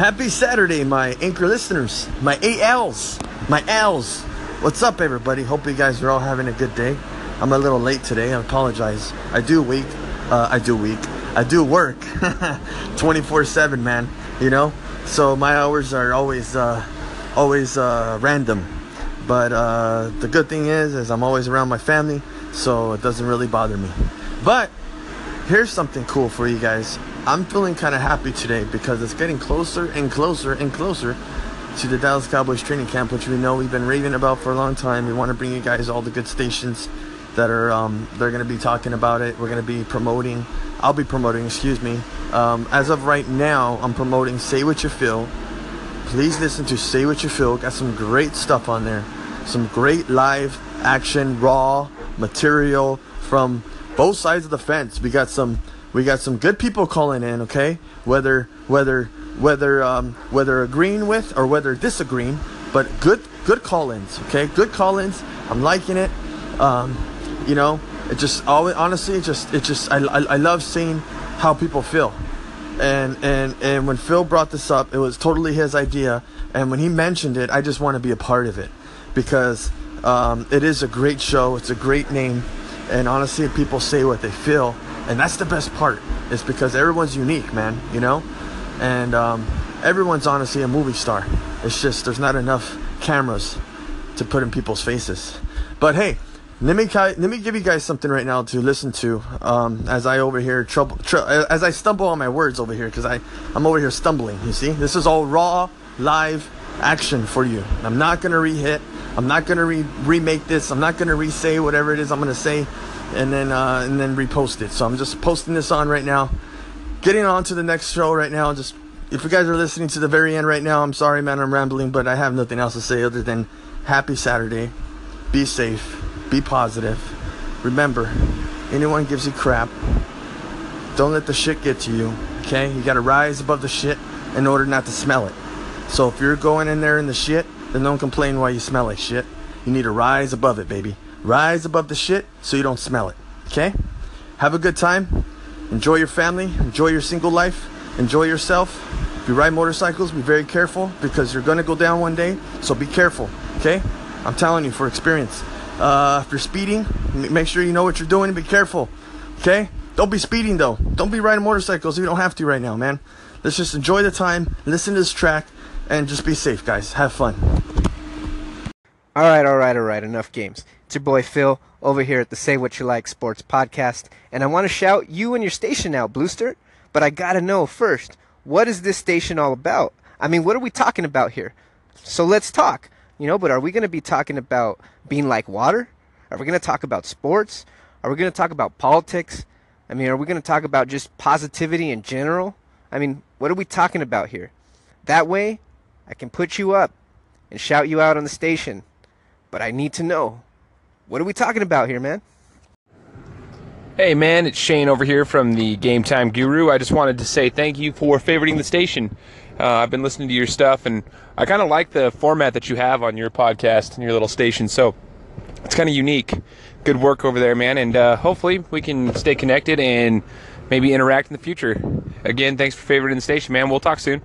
Happy Saturday, my anchor listeners, my ALs, my ALs. What's up, everybody? Hope you guys are all having a good day. I'm a little late today. I apologize. I do week. Uh, I do week. I do work 24/7, man. You know, so my hours are always, uh, always uh, random. But uh, the good thing is, is I'm always around my family, so it doesn't really bother me. But here's something cool for you guys. I'm feeling kind of happy today because it's getting closer and closer and closer to the Dallas Cowboys training camp, which we know we've been raving about for a long time. We want to bring you guys all the good stations that are um, they're going to be talking about it. We're going to be promoting. I'll be promoting. Excuse me. Um, as of right now, I'm promoting "Say What You Feel." Please listen to "Say What You Feel." Got some great stuff on there. Some great live action, raw material from both sides of the fence. We got some we got some good people calling in, okay? Whether whether whether um, whether agreeing with or whether disagreeing, but good good call-ins, okay? Good call-ins. I'm liking it. Um, you know, it just always honestly, it just it just I, I, I love seeing how people feel. And and and when Phil brought this up, it was totally his idea. And when he mentioned it, I just want to be a part of it because um, it is a great show. It's a great name, and honestly, people say what they feel and that's the best part is because everyone's unique man you know and um, everyone's honestly a movie star it's just there's not enough cameras to put in people's faces but hey let me let me give you guys something right now to listen to um, as I over here trouble tr- as I stumble on my words over here because I I'm over here stumbling. You see, this is all raw live action for you. I'm not gonna re-hit. I'm not gonna re- remake this. I'm not gonna re-say whatever it is I'm gonna say and then uh, and then repost it. So I'm just posting this on right now. Getting on to the next show right now. Just if you guys are listening to the very end right now, I'm sorry, man, I'm rambling, but I have nothing else to say other than happy Saturday. Be safe. Be positive. Remember, anyone gives you crap. Don't let the shit get to you. Okay? You gotta rise above the shit in order not to smell it. So if you're going in there in the shit, then don't complain why you smell like shit. You need to rise above it, baby. Rise above the shit so you don't smell it. Okay? Have a good time. Enjoy your family. Enjoy your single life. Enjoy yourself. If you ride motorcycles, be very careful because you're gonna go down one day. So be careful. Okay? I'm telling you for experience. Uh, if you're speeding, make sure you know what you're doing and be careful. Okay? Don't be speeding though. Don't be riding motorcycles if you don't have to right now, man. Let's just enjoy the time, listen to this track, and just be safe, guys. Have fun. All right, all right, all right. Enough games. It's your boy Phil over here at the Say What You Like Sports Podcast, and I want to shout you and your station out, Bluester. But I gotta know first, what is this station all about? I mean, what are we talking about here? So let's talk. You know, but are we gonna be talking about being like water? Are we gonna talk about sports? Are we gonna talk about politics? I mean, are we gonna talk about just positivity in general? I mean, what are we talking about here? That way, I can put you up and shout you out on the station. But I need to know what are we talking about here, man? Hey, man, it's Shane over here from the Game Time Guru. I just wanted to say thank you for favoriting the station. Uh, I've been listening to your stuff, and I kind of like the format that you have on your podcast and your little station. So it's kind of unique. Good work over there, man. And uh, hopefully we can stay connected and maybe interact in the future. Again, thanks for favoriting the station, man. We'll talk soon.